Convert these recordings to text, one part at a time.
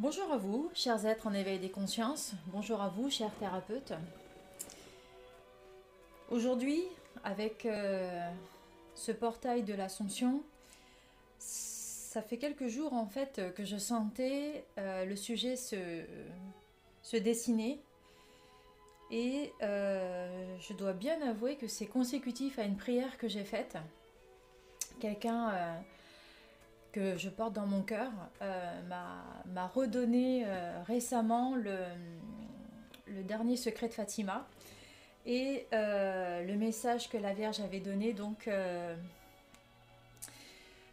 Bonjour à vous, chers êtres en éveil des consciences. Bonjour à vous, chers thérapeutes. Aujourd'hui, avec euh, ce portail de l'Assomption, ça fait quelques jours en fait que je sentais euh, le sujet se, se dessiner. Et euh, je dois bien avouer que c'est consécutif à une prière que j'ai faite. Quelqu'un que je porte dans mon cœur euh, m'a redonné euh, récemment le, dernier secret de Fatima et euh, le message que la Vierge avait donné donc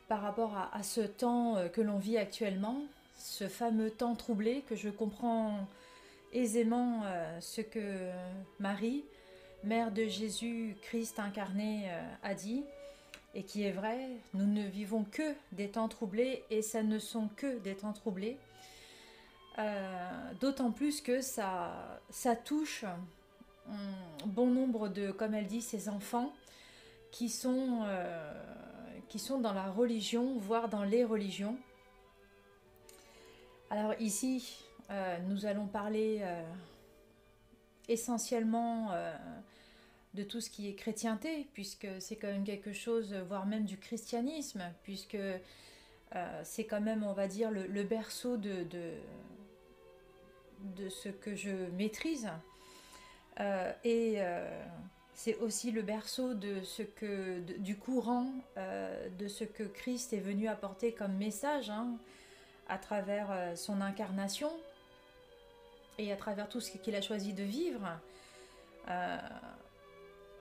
par rapport à ce temps que l'on vit actuellement, ce fameux temps troublé que je comprends aisément ce que Marie, mère de Jésus Christ incarné, a dit et qui est vrai, nous ne vivons que des temps troublés et ça ne sont que des temps troublés. Euh, d'autant plus que ça, ça touche bon nombre de, comme elle dit, ces enfants qui sont, euh, qui sont dans la religion, voire dans les religions. Alors ici, euh, nous allons parler essentiellement de tout ce qui est chrétienté, puisque c'est quand même quelque chose, voire même du christianisme, puisque euh, c'est quand même, on va dire, le, berceau de, ce que je maîtrise. Euh, et euh, c'est aussi le berceau de ce que, du courant de ce que Christ est venu apporter comme message hein, à travers son incarnation et à travers tout ce qu'il a choisi de vivre.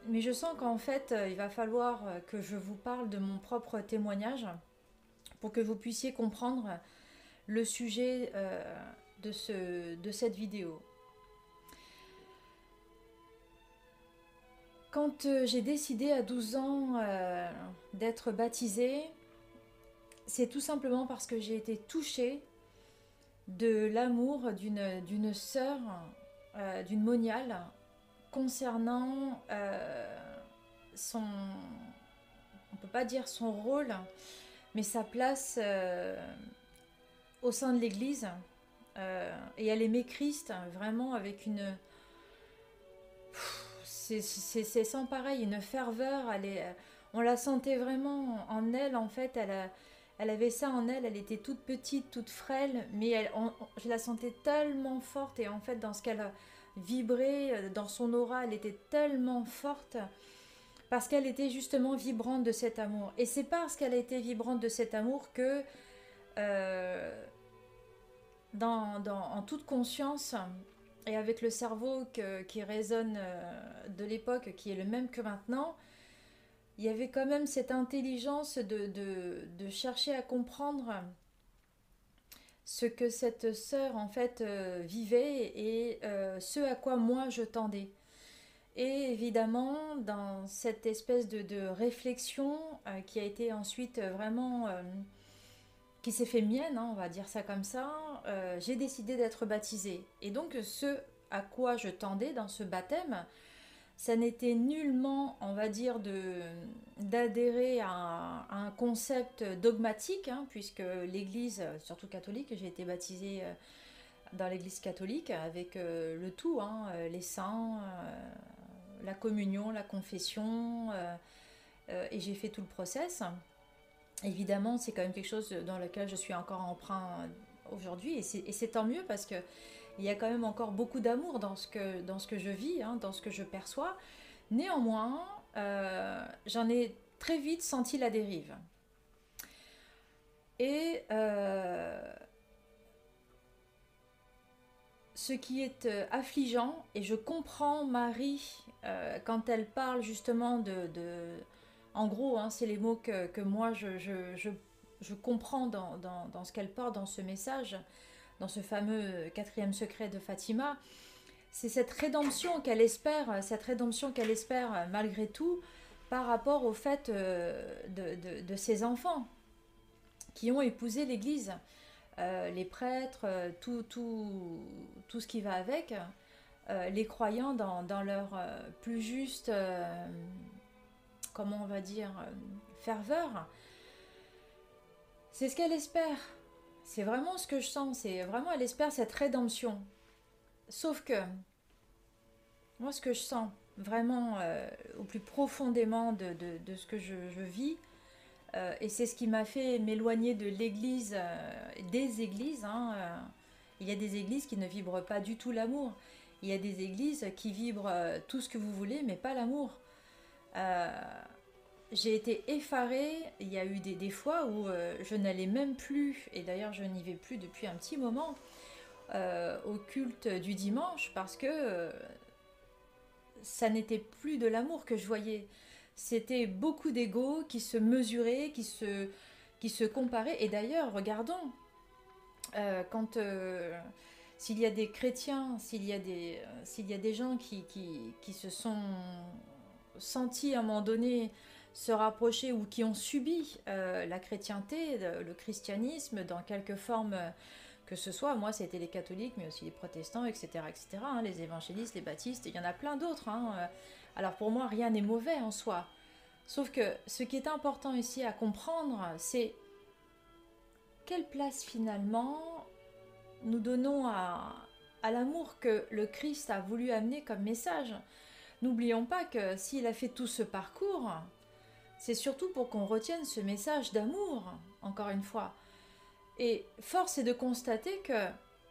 Mais je sens qu'en fait, euh, il va falloir euh, que je vous parle de mon propre témoignage pour que vous puissiez comprendre le sujet euh, de, ce, de cette vidéo. Quand j'ai décidé à 12 ans d'être baptisée, c'est tout simplement parce que j'ai été touchée de l'amour d'une sœur, d'une moniale concernant euh, son, on peut pas dire son rôle, mais sa place euh, au sein de l'Église. Euh, et elle aimait Christ vraiment avec une, c'est sans pareil, une ferveur. Elle est, on la sentait vraiment en elle. En fait, elle, elle avait ça en elle. Elle était toute petite, toute frêle, mais elle, je la sentais tellement forte. Et en fait, dans ce qu'elle vibrer euh, dans son aura, elle était tellement forte parce qu'elle était justement vibrante de cet amour. Et c'est parce qu'elle a été vibrante de cet amour que, euh, dans, en toute conscience et avec le cerveau qui résonne euh, de l'époque, qui est le même que maintenant, il y avait quand même cette intelligence de, de chercher à comprendre ce que cette sœur en fait euh, vivait et euh, ce à quoi moi je tendais. Et évidemment, dans cette espèce de, réflexion euh, qui a été ensuite vraiment, qui s'est fait mienne, hein, on va dire ça comme ça, j'ai décidé d'être baptisée. Et donc ce à quoi je tendais dans ce baptême, ça n'était nullement, on va dire, d'adhérer à, un concept dogmatique, hein, puisque l'Église, surtout catholique, j'ai été baptisée euh, dans l'Église catholique avec euh, le tout, hein, euh, les saints, la communion, la confession, et j'ai fait tout le process. Évidemment, c'est quand même quelque chose dans lequel je suis encore emprunt aujourd'hui, et c'est tant mieux parce que il y a quand même encore beaucoup d'amour dans, ce que, dans ce que je vis, hein, dans ce que je perçois. Néanmoins, euh, j'en ai très vite senti la dérive. Et euh, ce qui est euh, affligeant, et je comprends Marie quand elle parle justement de... en gros, hein, c'est les mots que, moi je, je, comprends dans, dans ce qu'elle porte dans ce message dans ce fameux quatrième secret de Fatima, c'est cette rédemption qu'elle espère, cette rédemption qu'elle espère malgré tout par rapport au fait euh, de, ses enfants qui ont épousé l'Église, euh, les prêtres, euh, tout, tout, tout, ce qui va avec, les croyants dans, dans leur plus juste, comment on va dire, ferveur. C'est ce qu'elle espère C'est vraiment ce que je sens. C'est vraiment, elle espère cette rédemption. Sauf que, moi, ce que je sens vraiment euh, au plus profondément de, ce que je, vis, euh, et c'est ce qui m'a fait m'éloigner de l'église, des églises. Hein, il y a des églises qui ne vibrent pas du tout l'amour. Il y a des églises qui vibrent tout ce que vous voulez, mais pas l'amour. Euh, j'ai été effarée. Il y a eu des, fois où euh, je n'allais même plus, et d'ailleurs je n'y vais plus depuis un petit moment, euh, au culte du dimanche parce que ça n'était plus de l'amour que je voyais. C'était beaucoup d'ego qui se mesuraient, qui se, qui se comparaient. Et d'ailleurs, regardons, quand s'il y a des chrétiens, s'il y, a des, s'il y a des gens qui, qui, qui se sont sentis à un moment donné se rapprocher ou qui ont subi euh, la chrétienté, le christianisme dans quelque forme euh, que ce soit. Moi, c'était les catholiques, mais aussi les protestants, etc., etc. Hein, les évangélistes, les baptistes, il y en a plein d'autres. Hein, euh. Alors pour moi, rien n'est mauvais en soi. Sauf que ce qui est important ici à comprendre, c'est quelle place finalement nous donnons à, à l'amour que le Christ a voulu amener comme message. N'oublions pas que s'il a fait tout ce parcours, c'est surtout pour qu'on retienne ce message d'amour, encore une fois. Et force est de constater que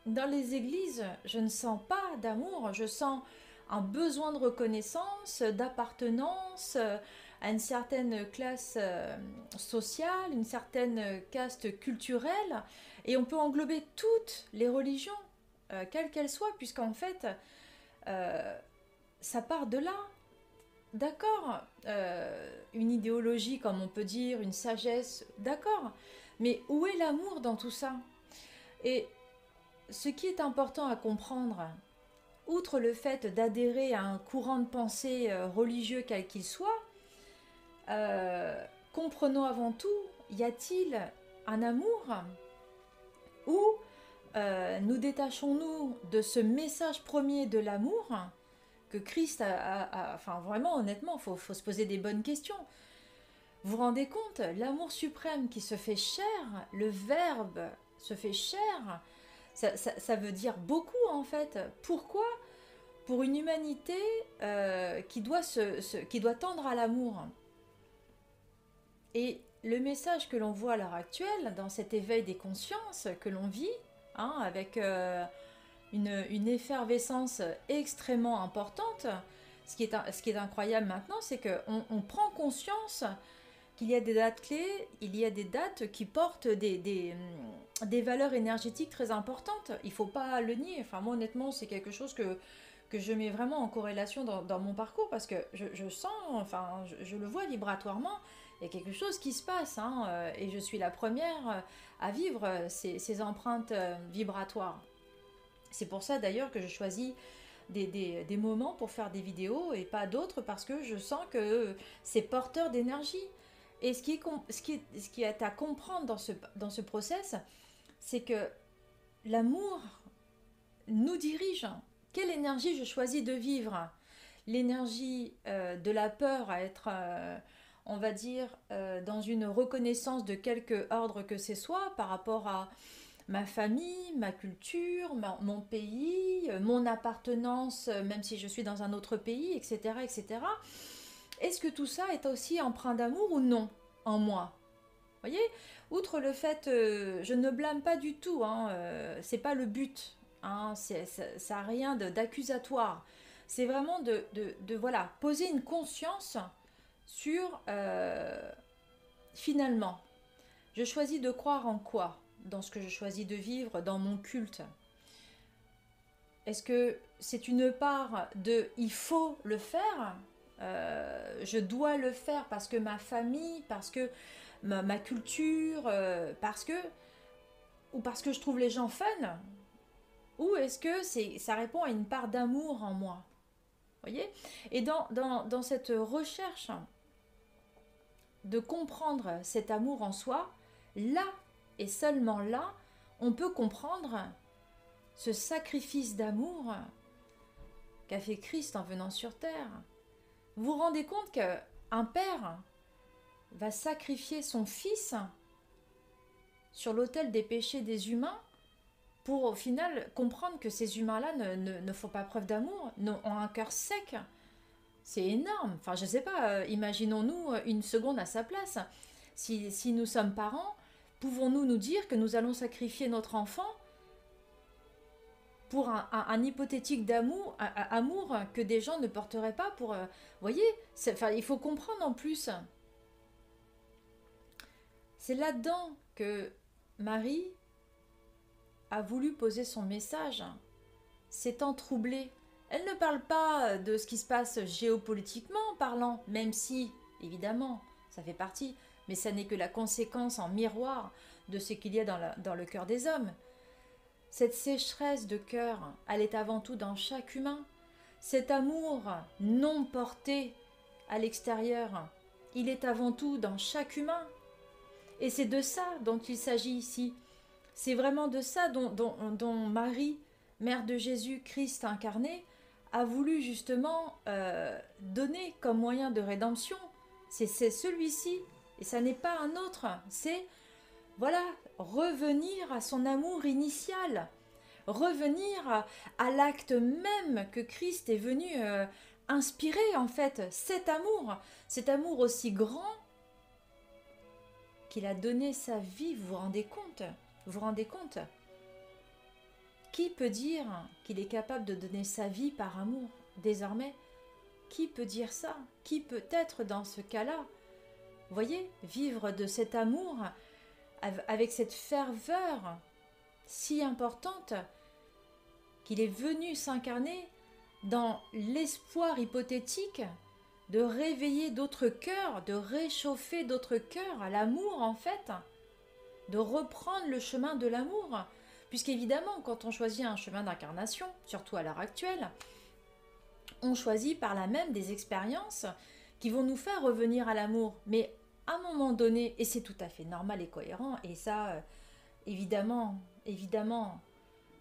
dans les églises, je ne sens pas d'amour, je sens un besoin de reconnaissance, d'appartenance à une certaine classe euh, sociale, une certaine caste culturelle, et on peut englober toutes les religions, euh, quelles qu'elles soient, puisqu'en fait, euh, ça part de là. D'accord, euh, une idéologie, comme on peut dire, une sagesse, d'accord. Mais où est l'amour dans tout ça? Et ce qui est important à comprendre, outre le fait d'adhérer à un courant de pensée euh, religieux quel qu'il soit, euh, comprenons avant tout, y a-t-il un amour Ou nous détachons-nous de ce message premier de l'amour que Christ a, enfin vraiment honnêtement, faut, se poser des bonnes questions. Vous vous rendez compte, l'amour suprême qui se fait chair, le verbe se fait chair, ça, veut dire beaucoup en fait. Pourquoi? Pour une humanité euh, qui, doit se, qui doit tendre à l'amour. Et le message que l'on voit à l'heure actuelle, dans cet éveil des consciences que l'on vit, hein, avec euh, une, effervescence extrêmement importante. Ce qui est, incroyable maintenant, c'est qu'on on prend conscience qu'il y a des dates clés, il y a des dates qui portent des, valeurs énergétiques très importantes. Il ne faut pas le nier. Enfin, moi, honnêtement, c'est quelque chose que, je mets vraiment en corrélation dans, mon parcours parce que je, je sens, enfin, je, le vois vibratoirement, il y a quelque chose qui se passe. Hein, euh, et je suis la première à vivre ces, ces empreintes euh, vibratoires. C'est pour ça d'ailleurs que je choisis des, moments pour faire des vidéos et pas d'autres parce que je sens que c'est porteur d'énergie. Et ce qui, est, ce, qui est, ce qui est à comprendre dans ce, dans ce process, c'est que l'amour nous dirige. Quelle énergie je choisis de vivre? L'énergie euh, de la peur à être, euh, on va dire, euh, dans une reconnaissance de quelque ordre que ce soit par rapport à ma famille, ma culture, mon pays, euh, mon appartenance, euh, même si je suis dans un autre pays, etc. etc. Est-ce que tout ça est aussi empreint d'amour ou non en moi? Voyez? Outre le fait, euh, je ne blâme pas du tout, hein, c'est pas le but, hein, ça n'a rien d'accusatoire. C'est vraiment de, de, voilà, poser une conscience sur finalement, je choisis de croire en quoi? Dans ce que je choisis de vivre, dans mon culte. Est-ce que c'est une part de il faut le faire euh, Je dois le faire parce que ma famille, parce que ma, culture, euh, parce que ou parce que je trouve les gens fun Ou est-ce que ça répond à une part d'amour en moi voyez? Et dans, dans cette recherche de comprendre cet amour en soi, là et seulement là, on peut comprendre ce sacrifice d'amour qu'a fait Christ en venant sur terre. Vous vous rendez compte qu'un père va sacrifier son fils sur l'autel des péchés des humains pour au final comprendre que ces humains-là ne, font pas preuve d'amour, ont un cœur sec. C'est énorme. Enfin, je ne sais pas, euh, imaginons-nous une seconde à sa place. Si, si nous sommes parents, pouvons-nous nous dire que nous allons sacrifier notre enfant pour un, hypothétique d'amour amour que des gens ne porteraient pas pour... Vous euh, voyez Il faut comprendre en plus. C'est là-dedans que Marie a voulu poser son message, s'étant troublée. Elle ne parle pas de ce qui se passe géopolitiquement parlant, même si, évidemment, ça fait partie, mais ça n'est que la conséquence en miroir de ce qu'il y a dans, le cœur des hommes. Cette sécheresse de cœur, elle est avant tout dans chaque humain. Cet amour non porté à l'extérieur, il est avant tout dans chaque humain. Et c'est de ça dont il s'agit ici. C'est vraiment de ça dont, dont, Marie, mère de Jésus, Christ incarné, a voulu justement euh, donner comme moyen de rédemption. C'est celui-ci, et ça n'est pas un autre. C'est voilà, revenir à son amour initial, revenir à, l'acte même que Christ est venu euh, inspirer en fait, cet amour, cet amour aussi grand qu'il a donné sa vie, vous rendez compte? Vous vous rendez compte? Qui peut dire qu'il est capable de donner sa vie par amour désormais? Qui peut dire ça? Qui peut être dans ce cas-là? Voyez, vivre de cet amour avec cette ferveur si importante qu'il est venu s'incarner dans l'espoir hypothétique de réveiller d'autres cœurs, de réchauffer d'autres cœurs à l'amour en fait, de reprendre le chemin de l'amour. Puisqu'évidemment, quand on choisit un chemin d'incarnation, surtout à l'heure actuelle, on choisit par là même des expériences qui vont nous faire revenir à l'amour. Mais moment donné, et c'est tout à fait normal et cohérent, et ça, euh, évidemment, évidemment,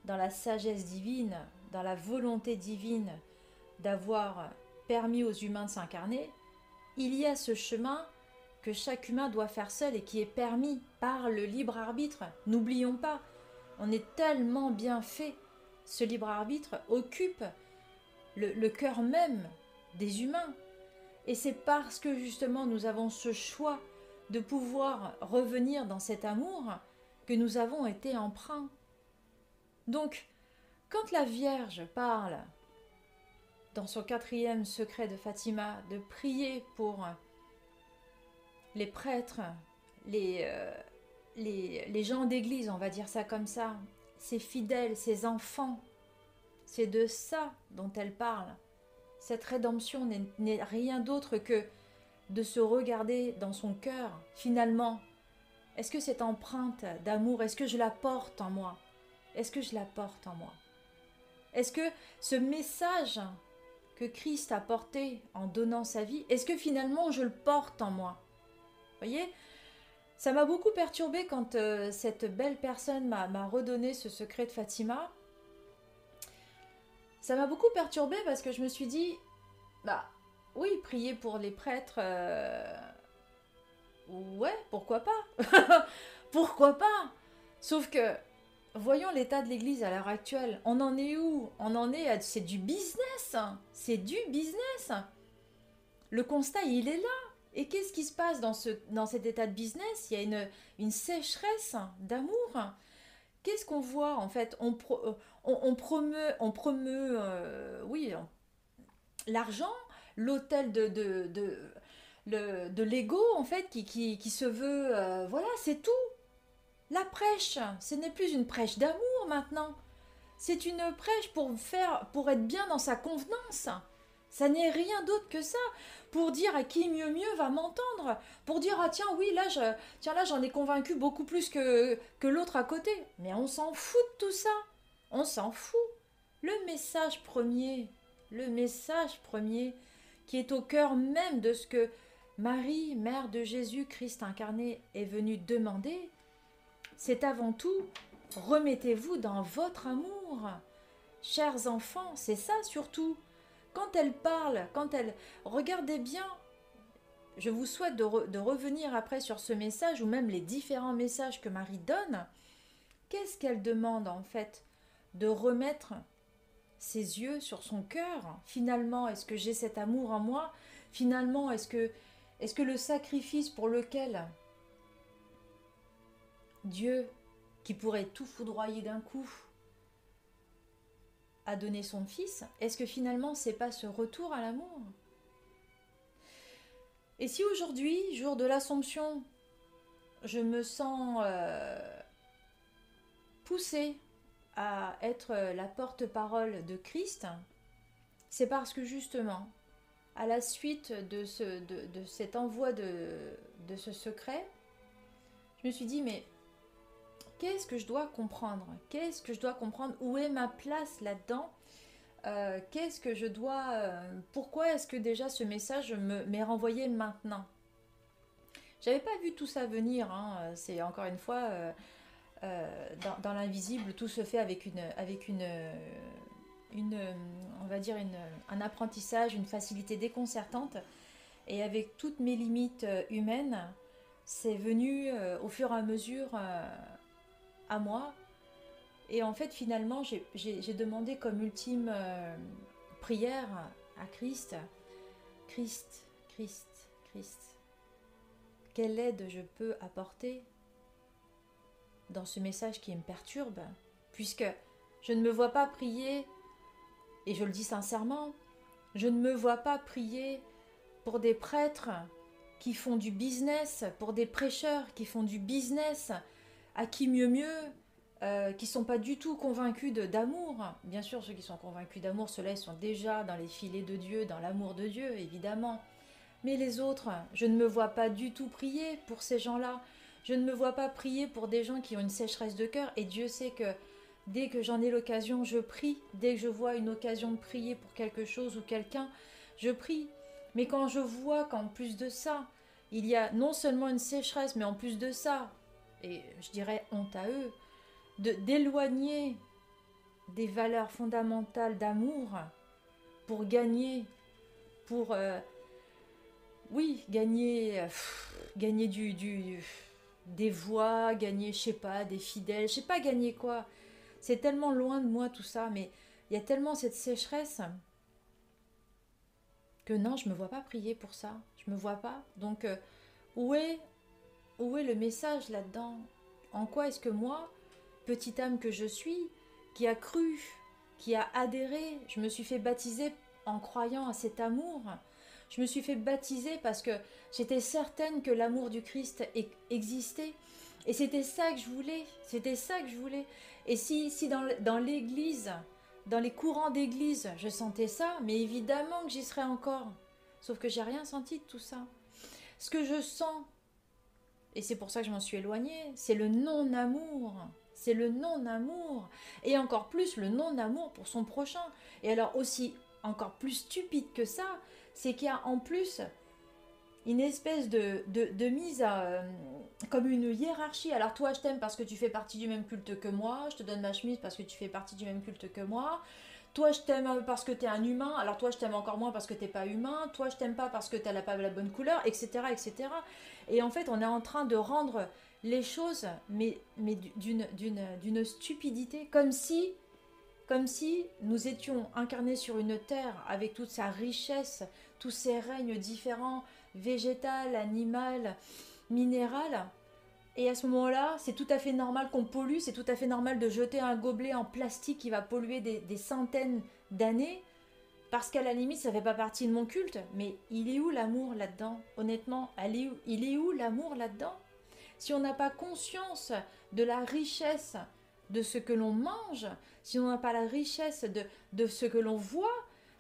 dans la sagesse divine, dans la volonté divine d'avoir permis aux humains de s'incarner, il y a ce chemin que chaque humain doit faire seul et qui est permis par le libre arbitre. N'oublions pas, on est tellement bien fait. Ce libre arbitre occupe le cœur même des humains. Et c'est parce que justement nous avons ce choix de pouvoir revenir dans cet amour que nous avons été emprunts. Donc, quand la Vierge parle dans son quatrième secret de Fatima de prier pour les prêtres, les, euh, les, les gens d'église, on va dire ça comme ça, ses fidèles, ses enfants, c'est de ça dont elle parle. Cette rédemption n'est rien d'autre que de se regarder dans son cœur, finalement. Est-ce que cette empreinte d'amour, est-ce que je la porte en moi? Est-ce que je la porte en moi? Est-ce que ce message que Christ a porté en donnant sa vie, est-ce que finalement je le porte en moi? Voyez Ça m'a beaucoup perturbé quand euh, cette belle personne m'a redonné ce secret de Fatima ça m'a beaucoup perturbée parce que je me suis dit, bah oui, prier pour les prêtres, euh, ouais, pourquoi pas? Pourquoi pas? Sauf que, voyons l'état de l'Église à l'heure actuelle. On en est où? On en est, c'est du business. C'est du business. Le constat, il est là. Et qu'est-ce qui se passe dans, ce, dans cet état de business? Il y a une, une sécheresse d'amour qu'est-ce qu'on voit en fait? On, euh, on, promeut, on promeut euh, oui, l'argent, l'hôtel de, de, de, de l'ego en fait qui, qui, qui se veut, euh, voilà, c'est tout. La prêche, ce n'est plus une prêche d'amour maintenant. C'est une prêche pour faire, pour être bien dans sa convenance. Ça n'est rien d'autre que ça pour dire à qui mieux mieux va m'entendre, pour dire ah tiens oui là je tiens là j'en ai convaincu beaucoup plus que que l'autre à côté. Mais on s'en fout de tout ça. On s'en fout. Le message premier, le message premier qui est au cœur même de ce que Marie, mère de Jésus Christ incarné, est venue demander, c'est avant tout remettez-vous dans votre amour. Chers enfants, c'est ça surtout quand elle parle, quand elle... Regardez bien je vous souhaite de, revenir après sur ce message ou même les différents messages que Marie donne. Qu'est-ce qu'elle demande en fait De remettre ses yeux sur son cœur? Finalement, est-ce que j'ai cet amour en moi? Finalement, est-ce que, est que le sacrifice pour lequel Dieu, qui pourrait tout foudroyer d'un coup, a donné son fils, est-ce que finalement c'est pas ce retour à l'amour? Et si aujourd'hui, jour de l'Assomption, je me sens euh, poussée à être la porte-parole de Christ, c'est parce que justement, à la suite de, ce, de, cet envoi de, de ce secret, je me suis dit, mais qu'est-ce que je dois comprendre? Qu'est-ce que je dois comprendre? Où est ma place là-dedans? Euh, Qu'est-ce que je dois... Euh, pourquoi est-ce que déjà ce message m'est renvoyé maintenant? J'avais pas vu tout ça venir. Hein. C'est encore une fois... Euh, dans, l'invisible, tout se fait avec une, avec une, on va dire un apprentissage, une facilité déconcertante. Et avec toutes mes limites humaines, c'est venu au fur et à mesure moi. Et en fait, finalement, j'ai demandé comme ultime euh, prière à Christ, Christ, Christ, Christ, quelle aide je peux apporter dans ce message qui me perturbe, puisque je ne me vois pas prier, et je le dis sincèrement, je ne me vois pas prier pour des prêtres qui font du business, pour des prêcheurs qui font du business, à qui mieux mieux, euh, qui sont pas du tout convaincus d'amour. Bien sûr, ceux qui sont convaincus d'amour, ceux-là, ils sont déjà dans les filets de Dieu, dans l'amour de Dieu, évidemment. Mais les autres, je ne me vois pas du tout prier pour ces gens-là. Je ne me vois pas prier pour des gens qui ont une sécheresse de cœur. Et Dieu sait que dès que j'en ai l'occasion, je prie. Dès que je vois une occasion de prier pour quelque chose ou quelqu'un, je prie. Mais quand je vois qu'en plus de ça, il y a non seulement une sécheresse, mais en plus de ça, et je dirais honte à eux, de d'éloigner des valeurs fondamentales d'amour pour gagner, pour euh, oui, gagner, euh, gagner du, du, des voix, gagner, je sais pas, des fidèles, je sais pas gagner quoi. C'est tellement loin de moi tout ça, mais il y a tellement cette sécheresse que non, je me vois pas prier pour ça, je me vois pas. Donc euh, où est où est le message là-dedans? En quoi est-ce que moi, petite âme que je suis, qui a cru, qui a adhéré, je me suis fait baptiser en croyant à cet amour? Je me suis fait baptiser parce que j'étais certaine que l'amour du Christ existait. Et c'était ça que je voulais. C'était ça que je voulais. Et si, si dans, dans l'église, dans les courants d'église, je sentais ça, mais évidemment que j'y serais encore. Sauf que j'ai rien senti de tout ça. Ce que je sens et c'est pour ça que je m'en suis éloignée. C'est le non-amour. C'est le non-amour. Et encore plus le non-amour pour son prochain. Et alors aussi, encore plus stupide que ça, c'est qu'il y a en plus une espèce de, mise à, euh, comme une hiérarchie. Alors toi, je t'aime parce que tu fais partie du même culte que moi. Je te donne ma chemise parce que tu fais partie du même culte que moi. Toi, je t'aime parce que tu es un humain. Alors toi, je t'aime encore moins parce que tu n'es pas humain. Toi, je t'aime pas parce que tu n'as pas la bonne couleur, etc., etc. Et en fait, on est en train de rendre les choses, mais, mais d'une stupidité, comme si, comme si nous étions incarnés sur une terre avec toute sa richesse, tous ces règnes différents, végétal, animal, minéral. Et à ce moment-là, c'est tout à fait normal qu'on pollue, c'est tout à fait normal de jeter un gobelet en plastique qui va polluer des, centaines d'années. Parce qu'à la limite, ça fait pas partie de mon culte, mais il est où l'amour là-dedans? Honnêtement, il est où l'amour là-dedans? Si on n'a pas conscience de la richesse de ce que l'on mange, si on n'a pas la richesse de, de ce que l'on voit,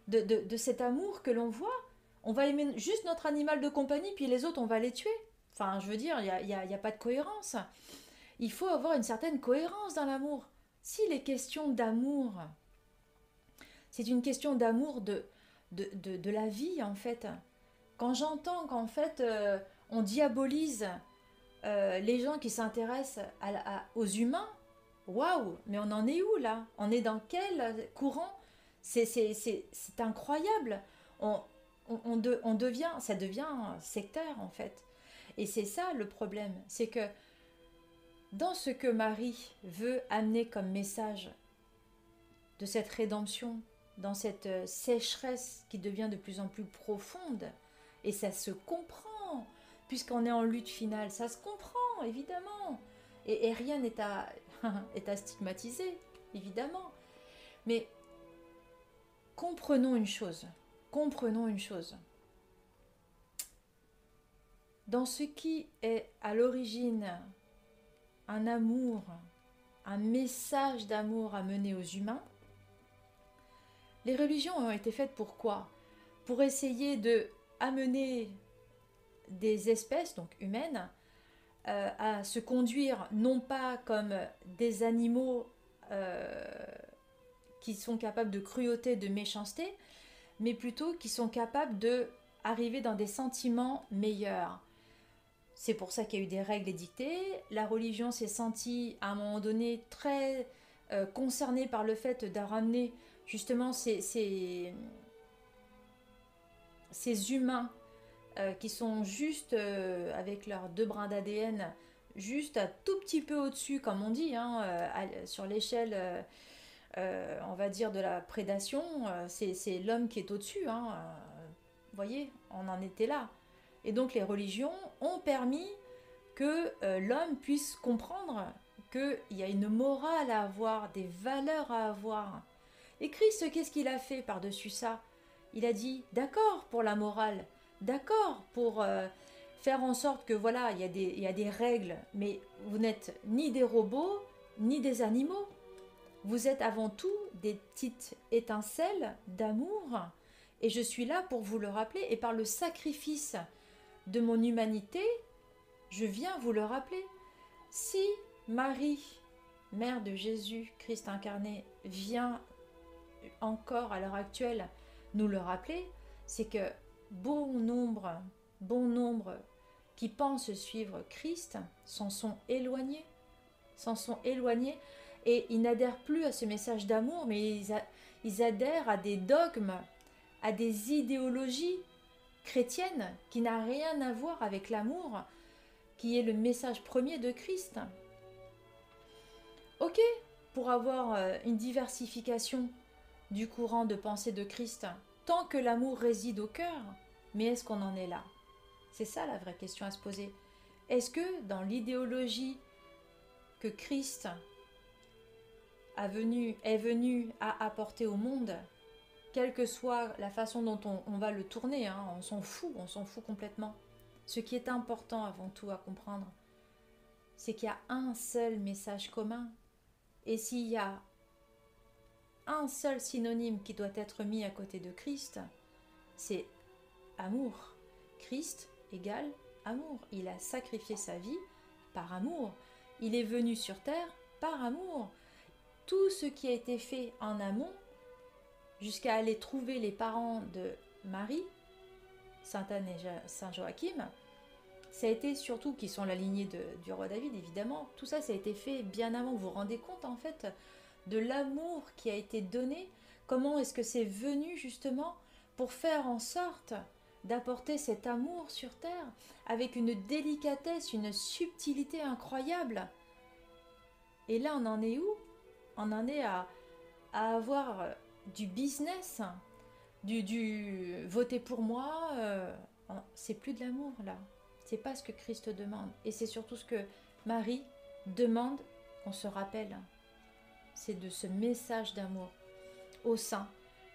de, de, cet amour que l'on voit, on va aimer juste notre animal de compagnie, puis les autres, on va les tuer. Enfin, je veux dire, il n'y a, a, a pas de cohérence. Il faut avoir une certaine cohérence dans l'amour. S'il est question d'amour, c'est une question d'amour de, de, la vie, en fait. Quand j'entends qu'en fait, euh, on diabolise euh, les gens qui s'intéressent aux humains, waouh, mais on en est où là? On est dans quel courant? C'est incroyable. On, on, devient, ça devient sectaire en fait. Et c'est ça le problème, c'est que dans ce que Marie veut amener comme message de cette rédemption, dans cette euh, sécheresse qui devient de plus en plus profonde, et ça se comprend, puisqu'on est en lutte finale, ça se comprend, évidemment. Et, rien n'est à, est à stigmatiser, évidemment. Mais comprenons une chose, comprenons une chose. Dans ce qui est à l'origine un amour, un message d'amour à mener aux humains, les religions ont été faites pour quoi? Pour essayer de amener des espèces, donc humaines, euh, à se conduire non pas comme des animaux euh, qui sont capables de cruauté, de méchanceté, mais plutôt qui sont capables de arriver dans des sentiments meilleurs. C'est pour ça qu'il y a eu des règles édictées. La religion s'est sentie à un moment donné très euh, concernée par le fait de justement ces, humains euh, qui sont juste euh, avec leurs deux brins d'ADN, juste un tout petit peu au-dessus, comme on dit, hein, sur l'échelle, on va dire, de la prédation, c'est l'homme qui est au-dessus. Hein, vous voyez, on en était là. Et donc les religions ont permis que euh, l'homme puisse comprendre qu'il y a une morale à avoir, des valeurs à avoir. Et Christ, qu'est-ce qu'il a fait par-dessus ça? Il a dit, d'accord pour la morale, d'accord pour euh, faire en sorte que voilà, il y, il y a des règles, mais vous n'êtes ni des robots, ni des animaux. Vous êtes avant tout des petites étincelles d'amour, et je suis là pour vous le rappeler, et par le sacrifice de mon humanité, je viens vous le rappeler. Si Marie, mère de Jésus, Christ incarné, vient encore à l'heure actuelle nous le rappeler, c'est que bon nombre, bon nombre qui pensent suivre Christ s'en sont éloignés, s'en sont éloignés et ils n'adhèrent plus à ce message d'amour, mais ils, ils adhèrent à des dogmes, à des idéologies chrétienne qui n'a rien à voir avec l'amour, qui est le message premier de Christ. Ok, pour avoir euh, une diversification du courant de pensée de Christ, tant que l'amour réside au cœur, mais est-ce qu'on en est là? C'est ça la vraie question à se poser. Est-ce que dans l'idéologie que Christ a venu, est venu à apporter au monde, quelle que soit la façon dont on, va le tourner, hein, on s'en fout, on s'en fout complètement. Ce qui est important avant tout à comprendre, c'est qu'il y a un seul message commun. Et s'il y a un seul synonyme qui doit être mis à côté de Christ, c'est amour. Christ égale amour. Il a sacrifié sa vie par amour. Il est venu sur terre par amour. Tout ce qui a été fait en amont jusqu'à aller trouver les parents de Marie, Sainte Anne et Saint Joachim, ça a été surtout, qui sont la lignée du roi David évidemment, tout ça ça a été fait bien avant, vous vous rendez compte en fait de l'amour qui a été donné, comment est-ce que c'est venu justement pour faire en sorte d'apporter cet amour sur terre avec une délicatesse, une subtilité incroyable? Et là on en est où? On en est à, à avoir du business, du, voter pour moi, euh, c'est plus de l'amour là. C'est pas ce que Christ demande. Et c'est surtout ce que Marie demande qu'on se rappelle. C'est de ce message d'amour au sein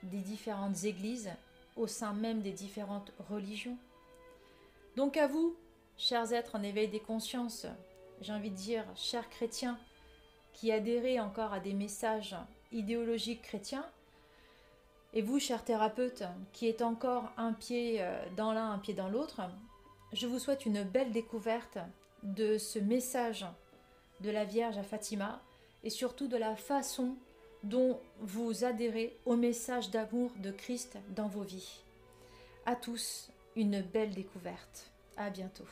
des différentes églises, au sein même des différentes religions. Donc à vous, chers êtres en éveil des consciences, j'ai envie de dire, chers chrétiens, qui adhérez encore à des messages idéologiques chrétiens, et vous, cher thérapeute, qui êtes encore un pied euh, dans l'un, un pied dans l'autre, je vous souhaite une belle découverte de ce message de la Vierge à Fatima et surtout de la façon dont vous adhérez au message d'amour de Christ dans vos vies. À tous, une belle découverte. À bientôt.